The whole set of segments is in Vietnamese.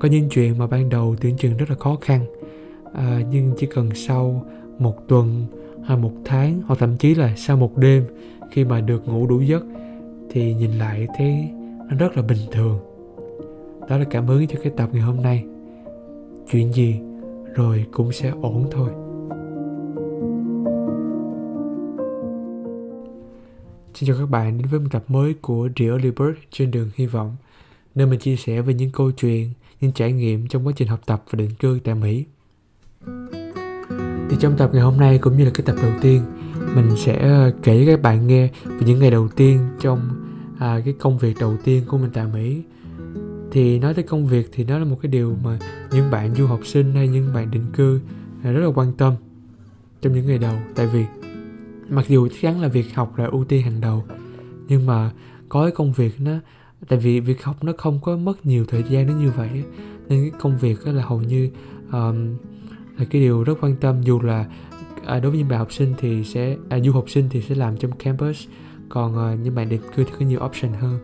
có những chuyện mà ban đầu tưởng chừng rất là khó khăn à, nhưng chỉ cần sau một tuần hay một tháng hoặc thậm chí là sau một đêm khi mà được ngủ đủ giấc thì nhìn lại thấy nó rất là bình thường. Đó là cảm hứng cho cái tập ngày hôm nay. Chuyện gì rồi cũng sẽ ổn thôi. Xin chào các bạn đến với một tập mới của The Early Bird trên đường hy vọng. Nơi mình chia sẻ về những câu chuyện, những trải nghiệm trong quá trình học tập và định cư tại Mỹ. Thì trong tập ngày hôm nay cũng như là cái tập đầu tiên, mình sẽ ờ, kể với các bạn nghe về những ngày đầu tiên trong à, cái công việc đầu tiên của mình tại Mỹ. Thì nói tới công việc thì nó là một cái điều mà những bạn du học sinh hay những bạn định cư à, rất là quan tâm trong những ngày đầu tại vì mặc dù chắc chắn là việc học là ưu tiên hàng đầu nhưng mà có cái công việc nó tại vì việc học nó không có mất nhiều thời gian đến như vậy nên cái công việc là hầu như um, là cái điều rất quan tâm. Dù là à, đối với những bạn học sinh thì sẽ à, du học sinh thì sẽ làm trong campus. Còn à, những bạn định cư thì có nhiều option hơn.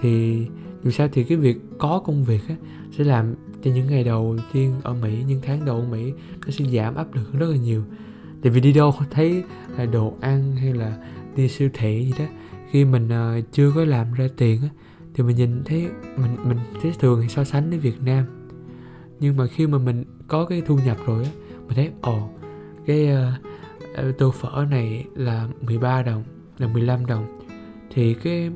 Thì dù sao thì cái việc có công việc á, sẽ làm cho những ngày đầu tiên ở Mỹ những tháng đầu ở Mỹ nó sẽ giảm áp lực rất là nhiều. Tại vì đi đâu thấy à, đồ ăn hay là đi siêu thị gì đó. Khi mình uh, chưa có làm ra tiền á thì mình nhìn thấy mình mình thấy thường so sánh với Việt Nam. Nhưng mà khi mà mình có cái thu nhập rồi á mình thấy ồ cái uh, tô phở này là 13 đồng là 15 đồng. Thì cái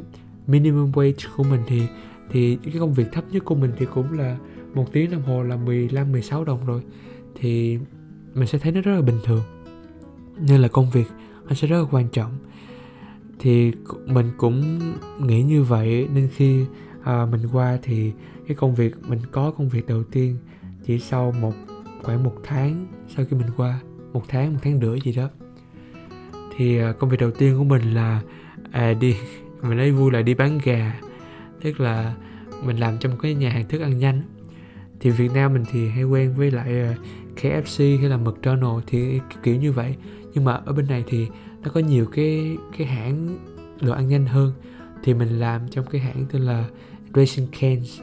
minimum wage của mình thì thì cái công việc thấp nhất của mình thì cũng là một tiếng đồng hồ là 15 16 đồng rồi. Thì mình sẽ thấy nó rất là bình thường. Nên là công việc nó sẽ rất là quan trọng thì mình cũng nghĩ như vậy nên khi à, mình qua thì cái công việc mình có công việc đầu tiên chỉ sau một khoảng một tháng sau khi mình qua một tháng một tháng rưỡi gì đó. Thì à, công việc đầu tiên của mình là à, đi mình lấy vui là đi bán gà. Tức là mình làm trong một cái nhà hàng thức ăn nhanh. Thì Việt Nam mình thì hay quen với lại à, KFC hay là McDonald thì kiểu như vậy. Nhưng mà ở bên này thì nó có nhiều cái cái hãng đồ ăn nhanh hơn. Thì mình làm trong cái hãng tên là Racing Cans.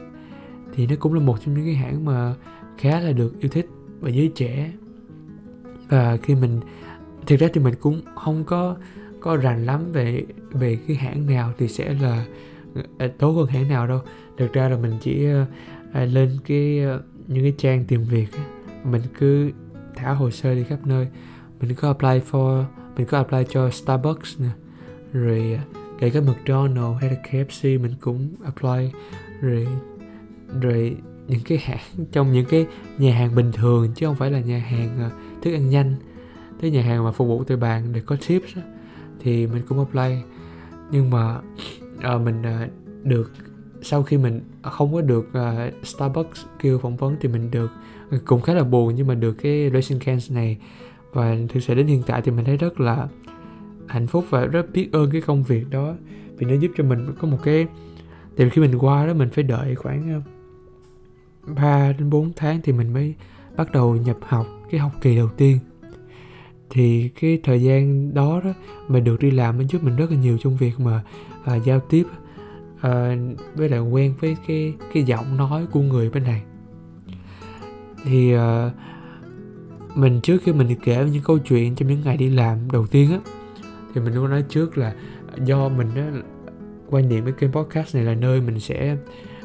Thì nó cũng là một trong những cái hãng mà khá là được yêu thích bởi giới trẻ. Và khi mình, thực ra thì mình cũng không có có rành lắm về về cái hãng nào thì sẽ là à, tốt hơn hãng nào đâu. Thực ra là mình chỉ à, à, lên cái những cái trang tìm việc mình cứ thả hồ sơ đi khắp nơi. Mình có apply for mình có apply cho Starbucks nè. Rồi à, kể cả McDonald hay là KFC mình cũng apply. Rồi rồi những cái hãng trong những cái nhà hàng bình thường chứ không phải là nhà hàng à, thức ăn nhanh. Tới nhà hàng mà phục vụ tại bàn để có tips đó, thì mình cũng apply. Nhưng mà à, mình à, được sau khi mình không có được à, Starbucks kêu phỏng vấn thì mình được à, cũng khá là buồn nhưng mà được cái Racing Cans này và thực sự đến hiện tại thì mình thấy rất là hạnh phúc và rất biết ơn cái công việc đó. Vì nó giúp cho mình có một cái tại vì khi mình qua đó mình phải đợi khoảng ờ, 3 đến 4 tháng thì mình mới bắt đầu nhập học cái học kỳ đầu tiên. Thì cái thời gian đó đó mà được đi làm nó giúp mình rất là nhiều trong việc mà à, giao tiếp à, với lại quen với cái cái giọng nói của người bên này. Thì à, mình trước khi mình kể những câu chuyện trong những ngày đi làm đầu tiên á thì mình luôn nói trước là do mình á quan niệm với kênh podcast này là nơi mình sẽ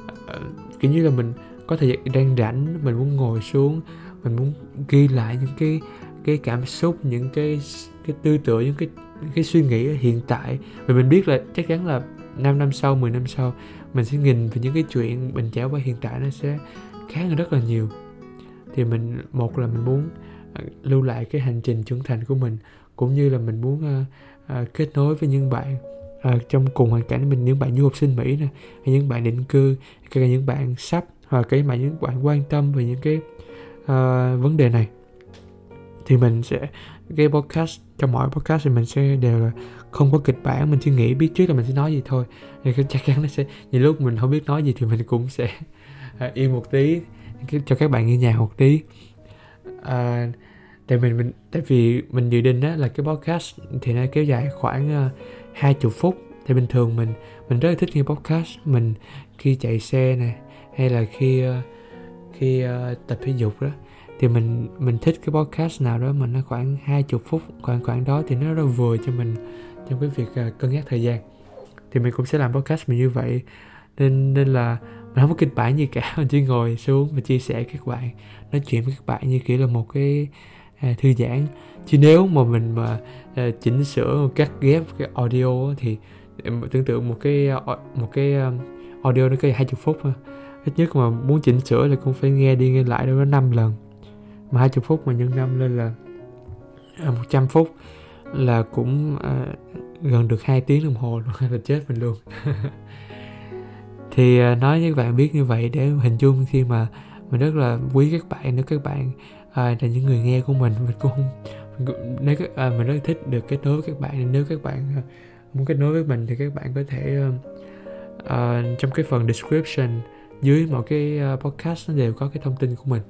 uh, kiểu như là mình có thời gian đang rảnh mình muốn ngồi xuống mình muốn ghi lại những cái cái cảm xúc những cái cái tư tưởng những cái những cái suy nghĩ hiện tại. Và mình biết là chắc chắn là 5 năm sau 10 năm sau mình sẽ nhìn về những cái chuyện mình trải qua hiện tại nó sẽ khác rất là nhiều. Thì mình một là mình muốn lưu lại cái hành trình trưởng thành của mình cũng như là mình muốn uh, uh, kết nối với những bạn uh, trong cùng hoàn cảnh mình những bạn du học sinh Mỹ nè hay những bạn định cư hay những bạn sắp hoặc cái mà những bạn quan tâm về những cái uh, vấn đề này. Thì mình sẽ cái podcast trong mỗi podcast thì mình sẽ đều là không có kịch bản mình chỉ nghĩ biết trước là mình sẽ nói gì thôi. Thì chắc chắn nó sẽ nhiều lúc mình không biết nói gì thì mình cũng sẽ uh, yên một tí cho các bạn nghe nhạc một tí à, tại mình mình tại vì mình dự định á là cái podcast thì nó kéo dài khoảng ờ, hai uh, chục phút. Thì bình thường mình mình rất là thích nghe podcast. Mình khi chạy xe này hay là khi uh, khi uh, tập thể dục đó thì mình mình thích cái podcast nào đó mà nó khoảng hai chục phút khoảng khoảng đó thì nó rất vừa cho mình trong cái việc uh, cân nhắc thời gian. Thì mình cũng sẽ làm podcast mình như vậy. Nên nên là mình không có kịch bản gì cả mình chỉ ngồi xuống và chia sẻ các bạn nói chuyện với các bạn như kiểu là một cái à, thư giãn. Chứ nếu mà mình mà à, chỉnh sửa cắt ghép cái audio thì à, tưởng tượng một cái à, một cái à, audio nó có hai chục phút thôi. Ít nhất mà muốn chỉnh sửa là cũng phải nghe đi nghe lại đâu đó 5 lần. Mà hai chục phút mà nhân năm lên là à, một trăm phút là cũng à, gần được 2 tiếng đồng hồ luôn là chết mình luôn. thì à, nói với các bạn biết như vậy để hình dung khi mà mình rất là quý các bạn nếu các bạn à, là những người nghe của mình mình cũng không nếu các, à, mình rất thích được kết nối với các bạn nếu các bạn à, muốn kết nối với mình thì các bạn có thể à, à trong cái phần description dưới mọi cái à, podcast nó đều có cái thông tin của mình.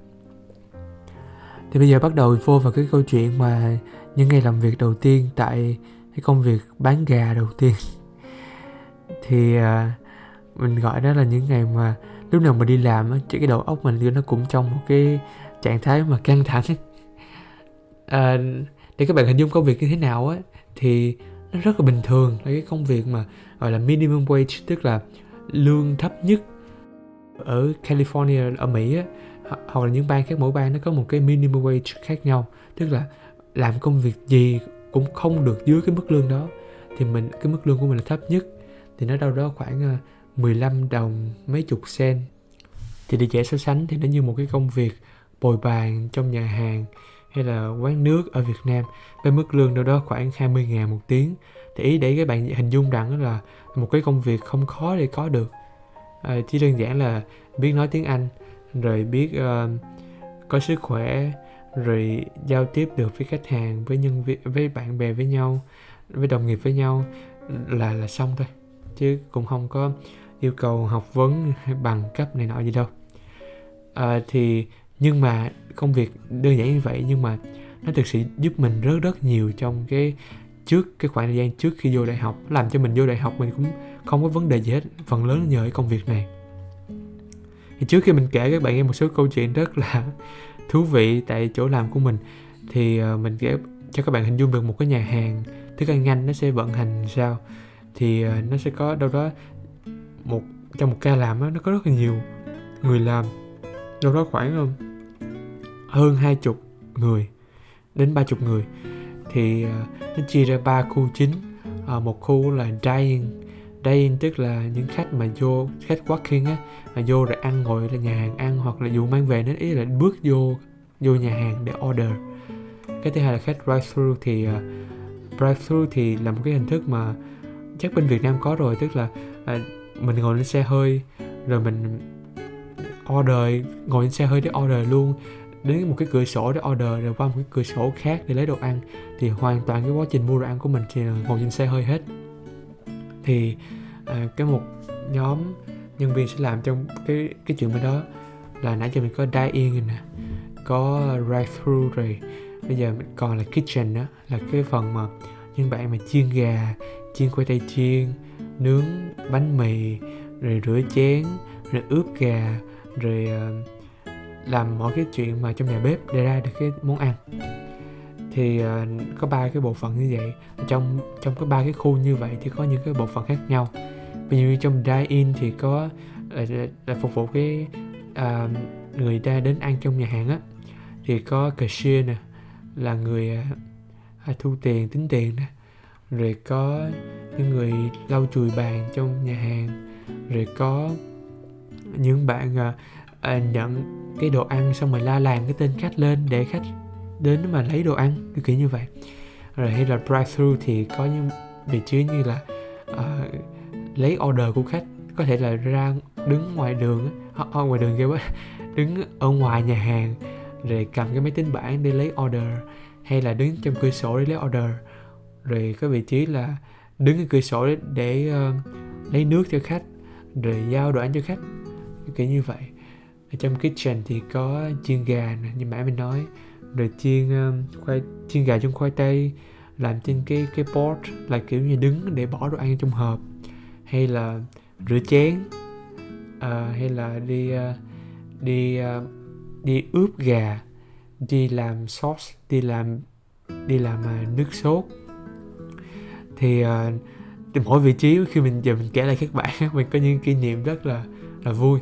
Thì bây giờ bắt đầu vô vào cái câu chuyện mà những ngày làm việc đầu tiên tại cái công việc bán gà đầu tiên. Thì uh, mình gọi đó là những ngày mà lúc nào mà đi làm á cái đầu óc mình nó cũng trong một cái trạng thái mà căng thẳng. À, để các bạn hình dung công việc như thế nào á thì nó rất là bình thường là cái công việc mà gọi là minimum wage tức là lương thấp nhất ở California ở Mỹ á hoặc là những bang khác mỗi bang nó có một cái minimum wage khác nhau. Tức là làm công việc gì cũng không được dưới cái mức lương đó. Thì mình cái mức lương của mình là thấp nhất thì nó đâu đó khoảng à, 15 đồng mấy chục sen. Thì để dễ so sánh thì nó như một cái công việc bồi bàn trong nhà hàng hay là quán nước ở Việt Nam. Với mức lương đâu đó khoảng 20 ngàn một tiếng. Thì ý để các bạn hình dung rằng là một cái công việc không khó để có được. À, chỉ đơn giản là biết nói tiếng Anh rồi biết uh, có sức khỏe rồi giao tiếp được với khách hàng với nhân viên với bạn bè với nhau với đồng nghiệp với nhau là là xong thôi. Chứ cũng không có yêu cầu học vấn hay bằng cấp này nọ gì đâu. À, thì nhưng mà công việc đơn giản như vậy nhưng mà nó thực sự giúp mình rất rất nhiều trong cái trước cái khoảng thời gian trước khi vô đại học. Làm cho mình vô đại học mình cũng không có vấn đề gì hết phần lớn nhờ cái công việc này. Thì trước khi mình kể các bạn nghe một số câu chuyện rất là thú vị tại chỗ làm của mình thì ờ, mình kể cho các bạn hình dung được một cái nhà hàng thức ăn nhanh nó sẽ vận hành sao. Thì ờ, nó sẽ có đâu đó một trong một ca làm đó, nó có rất là nhiều người làm. Đâu đó khoảng hơn hai chục người đến ba chục người. Thì ờ, nó chia ra ba khu chính. Ờ, một khu là dining dining tức là những khách mà vô khách walking á mà vô rồi ăn ngồi là nhà hàng ăn hoặc là dù mang về nó ý là bước vô vô nhà hàng để order. Cái thứ hai là khách drive thru thì ờ, uh, drive thru thì là một cái hình thức mà chắc bên Việt Nam có rồi tức là uh, mình ngồi lên xe hơi rồi mình order ngồi lên xe hơi để order luôn. Đến một cái cửa sổ để order rồi qua một cái cửa sổ khác để lấy đồ ăn thì hoàn toàn cái quá trình mua đồ ăn của mình thì ngồi trên xe hơi hết. Thì à, cái một nhóm nhân viên sẽ làm trong cái cái chuyện bên đó là nãy giờ mình có dine in nè có drive through rồi bây giờ mình còn là kitchen đó là cái phần mà những bạn mà chiên gà chiên khoai tây chiên nướng bánh mì rồi rửa chén rồi ướp gà rồi uh, làm mọi cái chuyện mà trong nhà bếp để ra được cái món ăn. Thì uh, có ba cái bộ phận như vậy. Trong trong cái ba cái khu như vậy thì có những cái bộ phận khác nhau. Ví dụ như trong dine in thì có ờ, là, là phục vụ cái uh, người ta đến ăn trong nhà hàng á. Thì có cashier nè là người uh, thu tiền tính tiền nè rồi có những người lau chùi bàn trong nhà hàng. Rồi có những bạn uh, nhận cái đồ ăn xong rồi la làng cái tên khách lên để khách đến mà lấy đồ ăn kiểu kiểu như vậy. Rồi hay là drive thru thì có những vị trí như là uh, lấy order của khách. Có thể là ra đứng ngoài đường ở ngoài đường kêu á đứng ở ngoài nhà hàng rồi cầm cái máy tính bảng để lấy order. Hay là đứng trong cửa sổ để lấy order rồi có vị trí là đứng ở cửa sổ để, để uh, lấy nước cho khách rồi giao đồ ăn cho khách kiểu như vậy. Ở trong kitchen thì có chiên gà nè như mãi mình nói. Rồi chiên um, khoai chiên gà trong khoai tây làm trên cái cái board là kiểu như đứng để bỏ đồ ăn trong hộp. Hay là rửa chén uh, hay là đi uh, đi uh, đi ướp gà đi làm sauce đi làm đi làm uh, nước sốt thì uh, mỗi vị trí khi mình giờ mình kể lại các bạn mình có những kỷ niệm rất là là vui.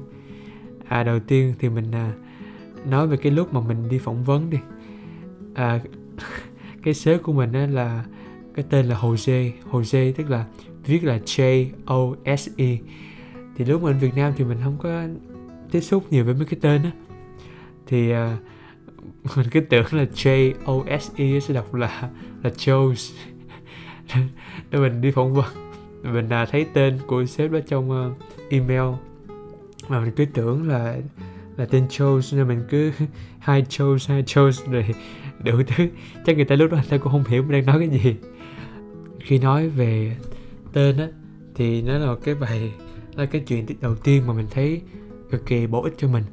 À đầu tiên thì mình uh, nói về cái lúc mà mình đi phỏng vấn đi. À, cái sếp của mình á là cái tên là Jose Jose tức là viết là J O S E. Thì lúc mà ở Việt Nam thì mình không có tiếp xúc nhiều với mấy cái tên á. Thì uh, mình cứ tưởng là J O S E sẽ đọc là là Joe's. để mình đi phỏng vấn. Mình uh, thấy tên của sếp đó trong uh, email. Mà mình cứ tưởng là là tên Chose nên mình cứ hai Chose hai Chose rồi đủ thứ. Chắc người ta lúc đó người ta cũng không hiểu mình đang nói cái gì. Khi nói về tên á thì nó là cái bài là cái chuyện đầu tiên mà mình thấy cực kỳ bổ ích cho mình.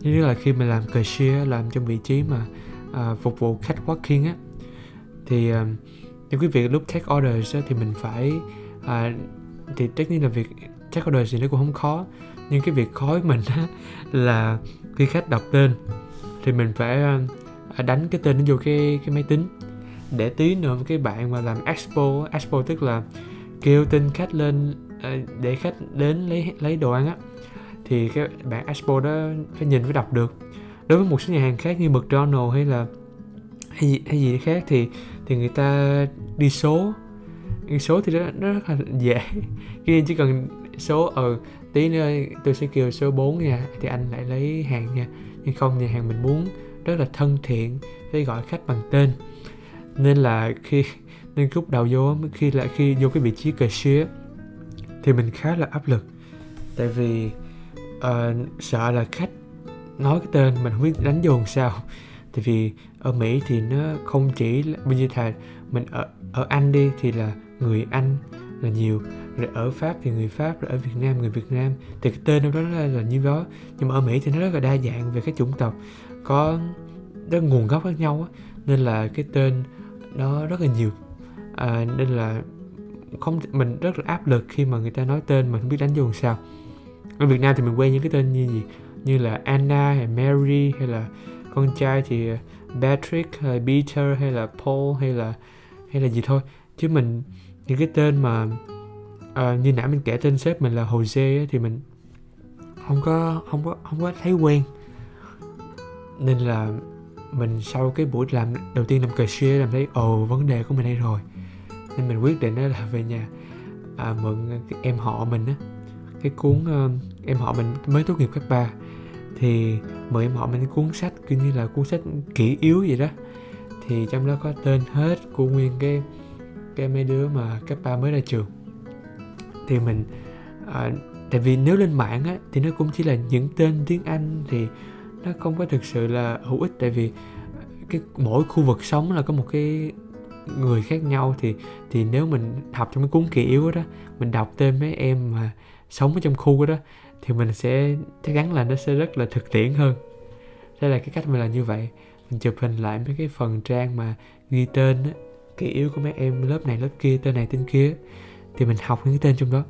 Như là khi mình làm cashier làm trong vị trí mà à, phục vụ khách walking á thì à, những cái việc lúc take orders thì mình phải à, thì tất nhiên là việc take orders thì nó cũng không khó. Nhưng cái việc khó với mình á, là khi khách đọc tên thì mình phải à, à, đánh cái tên nó vô cái cái máy tính. Để tí nữa cái bạn mà làm expo expo tức là kêu tên khách lên à, để khách đến lấy lấy đồ ăn á thì cái bạn expo đó phải nhìn phải đọc được. Đối với một số nhà hàng khác như McDonald hay là hay gì, hay gì khác thì thì người ta đi số. Đi số thì nó, nó rất là dễ. Khi chỉ cần số ờ ừ, tí nữa tôi sẽ kêu số 4 nha thì anh lại lấy hàng nha. Nhưng không nhà hàng mình muốn rất là thân thiện với gọi khách bằng tên. Nên là khi nên lúc đầu vô khi lại khi vô cái vị trí cashier thì mình khá là áp lực. Tại vì uh, sợ là khách nói cái tên mình không biết đánh vô làm sao. Tại vì ở Mỹ thì nó không chỉ là bây giờ thà mình ở ở Anh đi thì là người Anh là nhiều rồi ở Pháp thì người Pháp rồi ở Việt Nam người Việt Nam. Thì cái tên đó là, là như đó. Nhưng mà ở Mỹ thì nó rất là đa dạng về các chủng tộc có rất nguồn gốc khác nhau á nên là cái tên nó rất là nhiều. À, nên là không mình rất là áp lực khi mà người ta nói tên mình không biết đánh vô làm sao. Ở Việt Nam thì mình quen những cái tên như gì? Như là Anna hay Mary hay là con trai thì Patrick hay Peter hay là Paul hay là hay là gì thôi. Chứ mình những cái tên mà à, như nãy mình kể tên sếp mình là Jose thì mình không có không có không có thấy quen. Nên là mình sau cái buổi làm đầu tiên làm cashier làm thấy ồ vấn đề của mình đây rồi. Nên mình quyết định đó là về nhà à, mượn cái em họ mình á. Cái cuốn uh, em họ mình mới tốt nghiệp cấp 3 thì mượn em họ mình cái cuốn sách kiểu như là cuốn sách kỹ yếu vậy đó. Thì trong đó có tên hết của nguyên cái cái mấy đứa mà cấp 3 mới ra trường. Thì mình à, tại vì nếu lên mạng á thì nó cũng chỉ là những tên tiếng Anh thì nó không có thực sự là hữu ích. Tại vì cái mỗi khu vực sống là có một cái người khác nhau thì thì nếu mình học trong cái cuốn kỷ yếu đó mình đọc tên mấy em mà sống ở trong khu đó thì mình sẽ chắc chắn là nó sẽ rất là thực tiễn hơn. Đây là cái cách mình làm như vậy. Mình chụp hình lại mấy cái phần trang mà ghi tên á kỳ yếu của mấy em lớp này lớp kia tên này tên kia thì mình học những cái tên trong đó.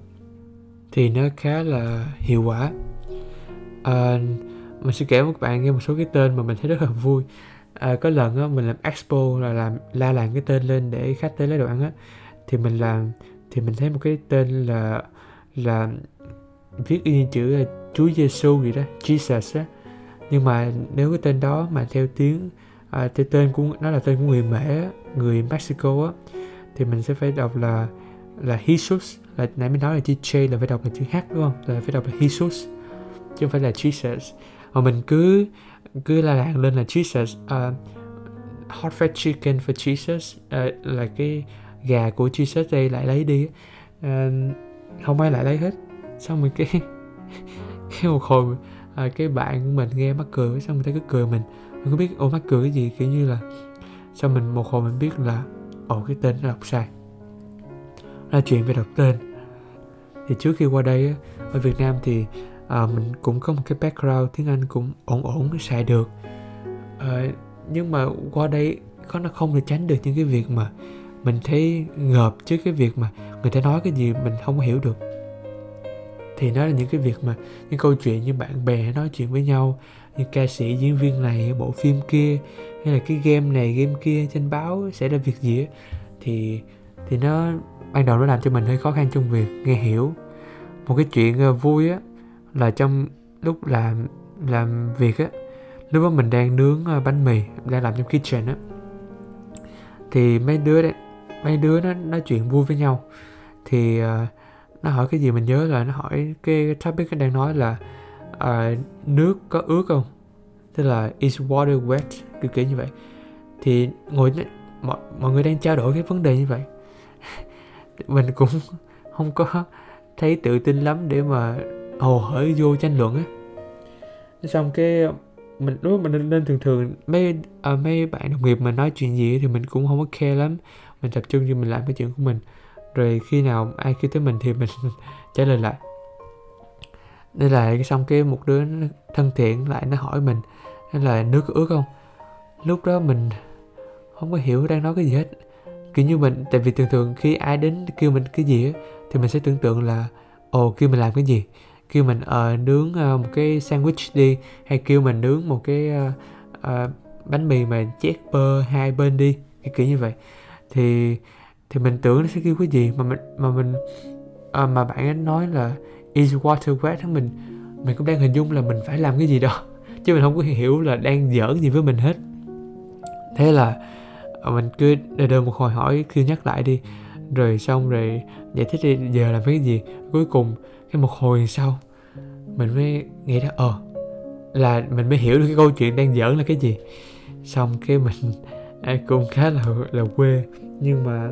Thì nó khá là hiệu quả. À, mình sẽ kể với các bạn nghe một số cái tên mà mình thấy rất là vui. À, có lần á mình làm expo là làm la làng cái tên lên để khách tới lấy đồ ăn á thì mình làm thì mình thấy một cái tên là là viết y như chữ là Chúa Giêsu gì đó Jesus á. Nhưng mà nếu cái tên đó mà theo tiếng à, theo tên của nó là tên của người Mễ người Mexico á thì mình sẽ phải đọc là là Jesus là nãy mình nói là chữ J là phải đọc là chữ H đúng không? Là phải đọc là Jesus chứ không phải là Jesus. Mà mình cứ cứ la làng lên là Jesus uh, hot fat chicken for Jesus uh, là cái gà của Jesus đây lại lấy đi uh, không ai lại lấy hết xong rồi cái cái một hồi à, cái bạn của mình nghe mắc cười xong người ta cứ cười mình. Mình không biết ô mắc cười cái gì? Kiểu như là xong mình một hồi mình biết là ồ cái tên nó đọc sai. Là chuyện về đọc tên. Thì trước khi qua đây ở Việt Nam thì à, mình cũng có một cái background tiếng Anh cũng ổn ổn xài được. À, nhưng mà qua đây có nó không thể tránh được những cái việc mà mình thấy ngợp trước cái việc mà người ta nói cái gì mình không hiểu được thì nó là những cái việc mà những câu chuyện như bạn bè nói chuyện với nhau như ca sĩ diễn viên này bộ phim kia hay là cái game này game kia trên báo sẽ ra việc gì thì thì nó ban đầu nó làm cho mình hơi khó khăn trong việc nghe hiểu. Một cái chuyện ờ, vui á là trong lúc làm làm việc á lúc đó mình đang nướng ờ, bánh mì đang làm trong kitchen á. Thì mấy đứa đấy mấy đứa nó nói chuyện vui với nhau. Thì uh, nó hỏi cái gì mình nhớ là nó hỏi cái topic đang nói là uh, nước có ướt không? Tức là is water wet? kiểu kiểu như vậy. Thì ngồi mọi, mọi người đang trao đổi cái vấn đề như vậy. Mình cũng không có thấy tự tin lắm để mà hồ hởi vô tranh luận á. Xong cái mình lúc mình nên thường thường mấy à, mấy bạn đồng nghiệp mà nói chuyện gì thì mình cũng không có care lắm. Mình tập trung cho mình làm cái chuyện của mình rồi khi nào ai kêu tới mình thì mình trả lời lại. Nên là xong cái một đứa thân thiện lại nó hỏi mình là nước có ướt không? Lúc đó mình không có hiểu đang nói cái gì hết. Kiểu như mình tại vì thường thường khi ai đến kêu mình cái gì á thì mình sẽ tưởng tượng là ồ kêu mình làm cái gì? Kêu mình uh, nướng uh, một cái sandwich đi hay kêu mình nướng một cái uh, uh, bánh mì mà chét bơ hai bên đi cái kiểu như vậy. Thì thì mình tưởng nó sẽ kêu cái gì mà mình mà mình à, mà bạn ấy nói là is water wet? Mình mình cũng đang hình dung là mình phải làm cái gì đó. Chứ mình không có hiểu là đang giỡn gì với mình hết. Thế là à, mình cứ đờ đờ một hồi hỏi kêu nhắc lại đi. Rồi xong rồi giải thích đi giờ làm cái gì? Cuối cùng cái một hồi sau mình mới nghĩ ra ờ là mình mới hiểu được cái câu chuyện đang giỡn là cái gì. Xong cái mình cũng khá là là quê nhưng mà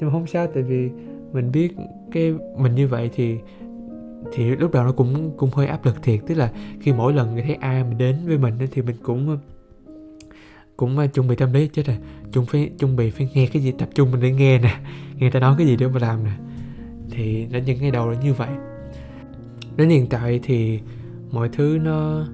nhưng mà không sao, tại vì mình biết cái mình như vậy thì thì lúc đầu nó cũng cũng hơi áp lực thiệt. Tức là khi mỗi lần thấy ai mà đến với mình thì mình cũng cũng à, chuẩn bị tâm lý. Chết rồi, chuẩn phải, chuẩn bị phải nghe cái gì tập trung mình để nghe nè. Nghe người ta nói cái gì để mà làm nè. Thì đến những ngày đầu là như vậy. Đến hiện tại thì mọi thứ nó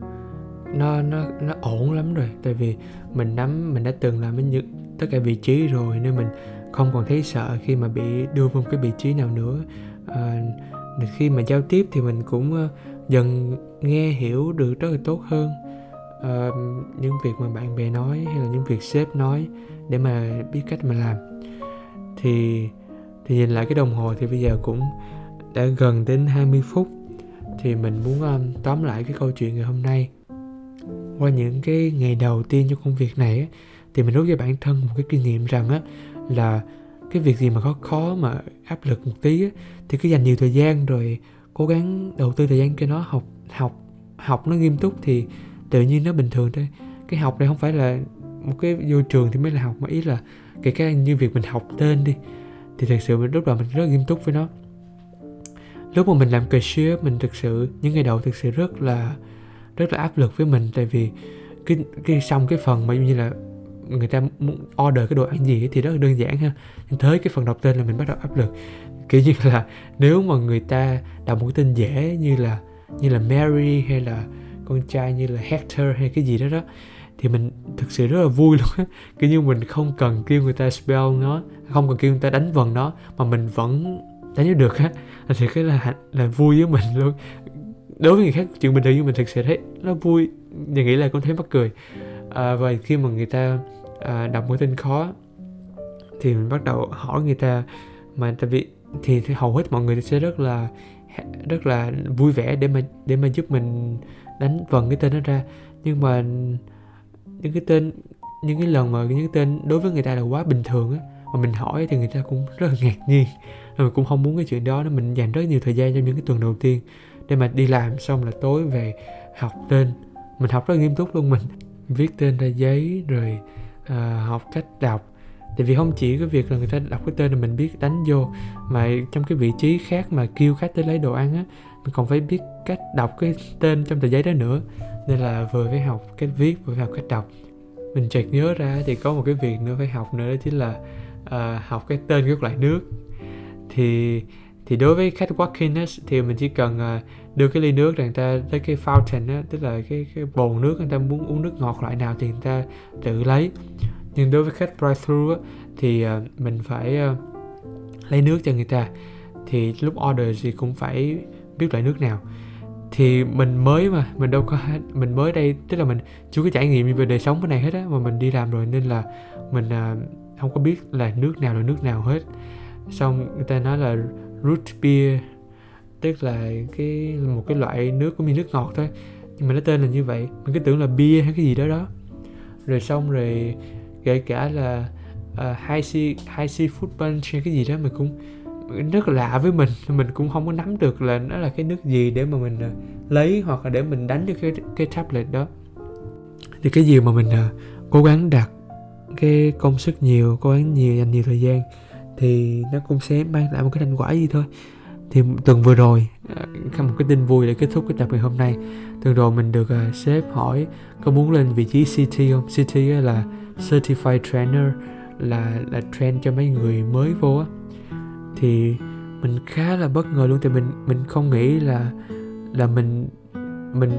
nó nó nó ổn lắm rồi. Tại vì mình nắm, mình đã từng làm những tất cả vị trí rồi, nên mình không còn thấy sợ khi mà bị đưa vào một cái vị trí nào nữa. À, khi mà giao tiếp thì mình cũng ờ, dần nghe hiểu được rất là tốt hơn. À, những việc mà bạn bè nói hay là những việc sếp nói để mà biết cách mà làm. Thì thì nhìn lại cái đồng hồ thì bây giờ cũng đã gần đến 20 phút. Thì mình muốn um, tóm lại cái câu chuyện ngày hôm nay. Qua những cái ngày đầu tiên cho công việc này á, thì mình rút cho bản thân một cái kinh nghiệm rằng á là cái việc gì mà khó khó mà áp lực một tí á, thì cứ dành nhiều thời gian rồi cố gắng đầu tư thời gian cho nó học học học nó nghiêm túc thì tự nhiên nó bình thường thôi. Cái học này không phải là một cái vô trường thì mới là học mà ý là kể cả như việc mình học tên đi thì thật sự mình lúc đầu mình rất nghiêm túc với nó. Lúc mà mình làm cashier mình thực sự những ngày đầu thực sự rất là rất là áp lực với mình tại vì cái cái xong cái phần mà như là người ta muốn order cái đồ ăn gì thì rất là đơn giản ha. Nhưng tới cái phần đọc tên là mình bắt đầu áp lực. Kiểu như là nếu mà người ta đọc một cái tên dễ như là như là Mary hay là con trai như là Hector hay cái gì đó đó, thì mình thực sự rất là vui luôn á. Kiểu như mình không cần kêu người ta spell nó, không cần kêu người ta đánh vần nó, mà mình vẫn đánh được á. Thì cái là là vui với mình luôn. Đối với người khác, chuyện bình thường như mình thực sự thấy nó vui. Và nghĩ là cũng thấy mắc cười à, và khi mà người ta à, đọc một tên khó thì mình bắt đầu hỏi người ta mà tại vì thì, thì hầu hết mọi người sẽ rất là rất là vui vẻ để mà để mà giúp mình đánh vần cái tên đó ra. Nhưng mà những cái tên những cái lần mà những cái tên đối với người ta là quá bình thường á mà mình hỏi thì người ta cũng rất là ngạc nhiên. Mình cũng không muốn cái chuyện đó nên mình dành rất nhiều thời gian cho những cái tuần đầu tiên để mà đi làm xong là tối về học tên. Mình học rất nghiêm túc luôn mình viết tên ra giấy rồi uh, học cách đọc. Tại vì không chỉ cái việc là người ta đọc cái tên là mình biết đánh vô mà trong cái vị trí khác mà kêu khách tới lấy đồ ăn á mình còn phải biết cách đọc cái tên trong tờ giấy đó nữa. Nên là vừa phải học cách viết vừa phải học cách đọc. Mình chợt nhớ ra thì có một cái việc nữa phải học nữa đó chính là uh, học cái tên các loại nước. Thì thì đối với khách walk-in thì mình chỉ cần uh, đưa cái ly nước người ta tới cái fountain á, tức là cái cái bồn nước người ta muốn uống nước ngọt loại nào thì người ta tự lấy. Nhưng đối với khách drive-thru á, thì uh, mình phải uh, lấy nước cho người ta. Thì lúc order thì cũng phải biết loại nước nào. Thì mình mới mà mình đâu có mình mới đây tức là mình chưa có trải nghiệm về đời sống cái này hết á mà mình đi làm rồi nên là mình uh, không có biết là nước nào là nước nào hết. Xong người ta nói là root beer tức là cái một cái loại nước cũng như nước ngọt thôi. Nhưng mà nó tên là như vậy. Mình cứ tưởng là bia hay cái gì đó đó. Rồi xong rồi kể cả là ờ, uh, high sea high sea food punch hay cái gì đó mình cũng rất lạ với mình. Mình cũng không có nắm được là nó là cái nước gì để mà mình uh, lấy hoặc là để mình đánh cho cái cái tablet đó. Thì cái gì mà mình uh, cố gắng đặt cái công sức nhiều cố gắng nhiều dành nhiều thời gian thì nó cũng sẽ mang lại một cái thành quả gì thôi thì tuần vừa rồi uh, một cái tin vui để kết thúc cái tập ngày hôm nay. Tuần rồi mình được uh, sếp hỏi có muốn lên vị trí CT không? CT là Certified Trainer là là train cho mấy người mới vô á. Thì mình khá là bất ngờ luôn tại mình mình không nghĩ là là mình mình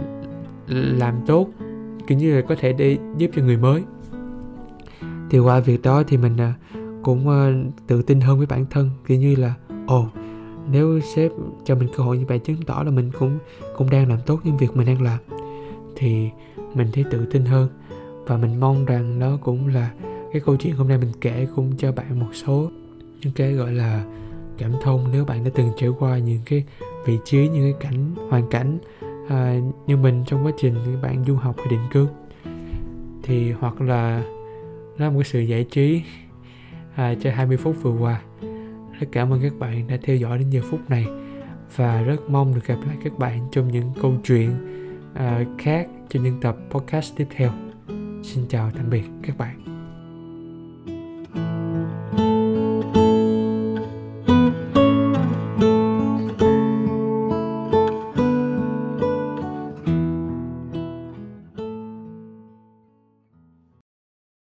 làm tốt kiểu như là có thể để giúp cho người mới. Thì qua việc đó thì mình uh, cũng uh, tự tin hơn với bản thân kiểu như là ồ oh, nếu sếp cho mình cơ hội như vậy chứng tỏ là mình cũng cũng đang làm tốt những việc mình đang làm thì mình thấy tự tin hơn. Và mình mong rằng đó cũng là cái câu chuyện hôm nay mình kể cũng cho bạn một số những cái gọi là cảm thông nếu bạn đã từng trải qua những cái vị trí những cái cảnh hoàn cảnh à, như mình trong quá trình bạn du học hay định cư. Thì hoặc là nó là một cái sự giải trí à, cho 20 phút vừa qua rất cảm ơn các bạn đã theo dõi đến giờ phút này và rất mong được gặp lại các bạn trong những câu chuyện uh, khác trong những tập podcast tiếp theo. Xin chào tạm biệt các bạn.